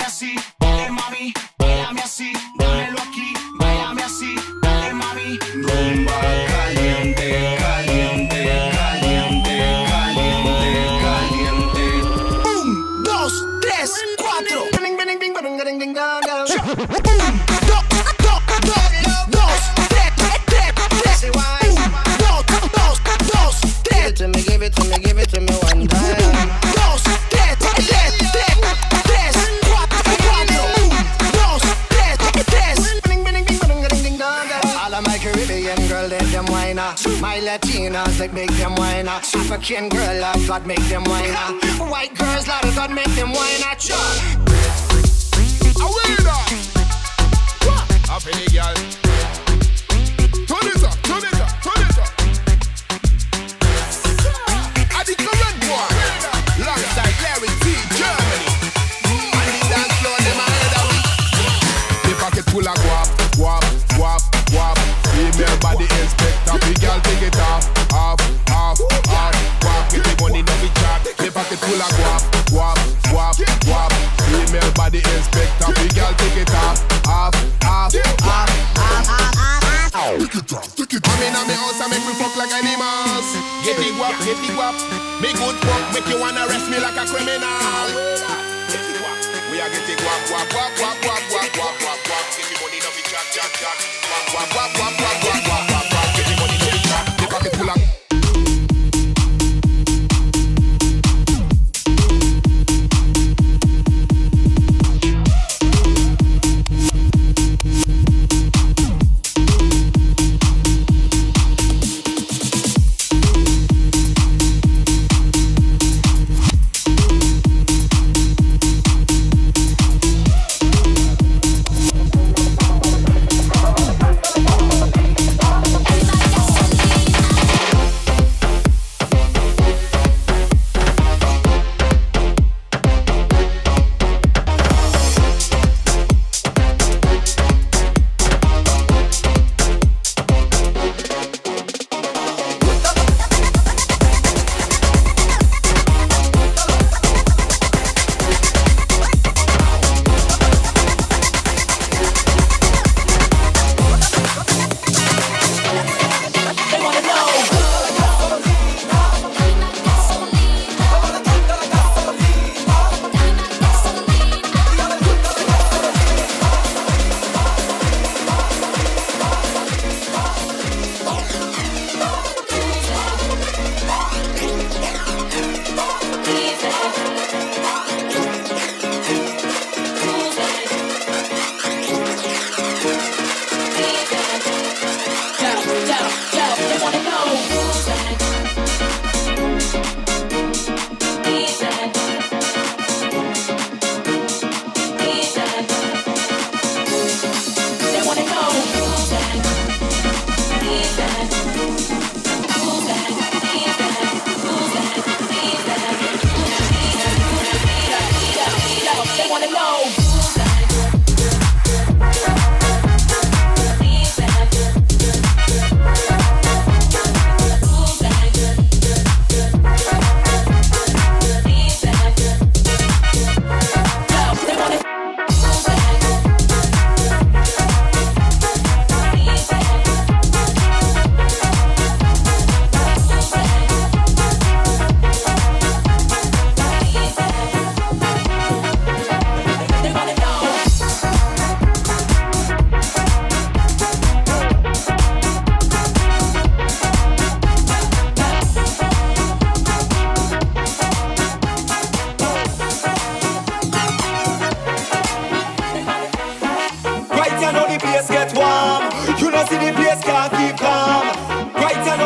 bailame así, dale mami, bailame así, dámelo aquí, bailame así, dale mami. Rumba caliente, caliente, caliente, caliente, caliente. Un, dos, tres, cuatro. My Latinas, they make them whine. African girl, I God make them whine. White girls, Lord of God make them whine. I will that. Up in the girl. Full of guap, guap, guap, guap. Female body inspector, the girl take it off, off, off, off. off, off. Take it off, take it off. I'm in me house, I make me fuck like animals. Get the guap, get the guap. Me good fuck, make you wanna arrest me like a criminal. Get the guap. We are getting guap, guap, guap, guap, guap, guap, guap, guap, guap. Get the money, no be chat, chat. Guap, guap, guap, guap, guap, guap,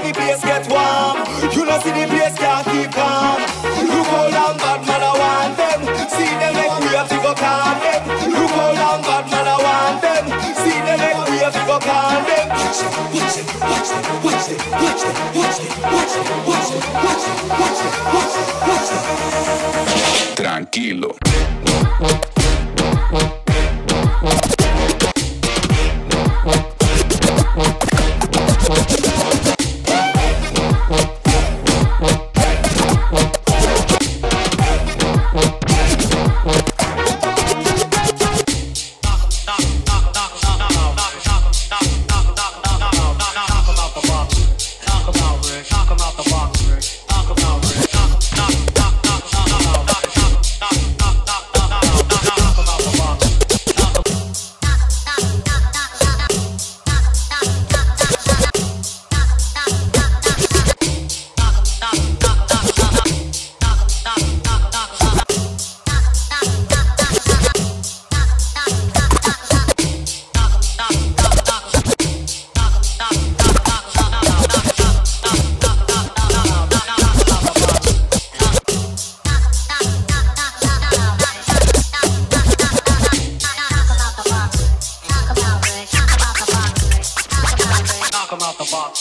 Know the place get warm. You know see the place can't keep calm. Look how long bad man I want them. See them we have to go calm them. Look how long bad man I want them. See them we have to go calm them. Watch watch watch watch watch watch watch watch watch watch watch watch. Tranquilo.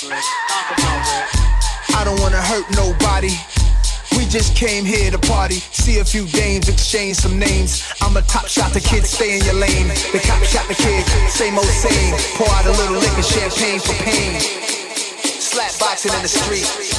I don't wanna hurt nobody. We just came here to party, see a few dames, exchange some names. I'm a top shot, the kid stay in your lane. The cop shot the kid, same old same. Pour out a little liquor, champagne for pain. Slap boxing in the street.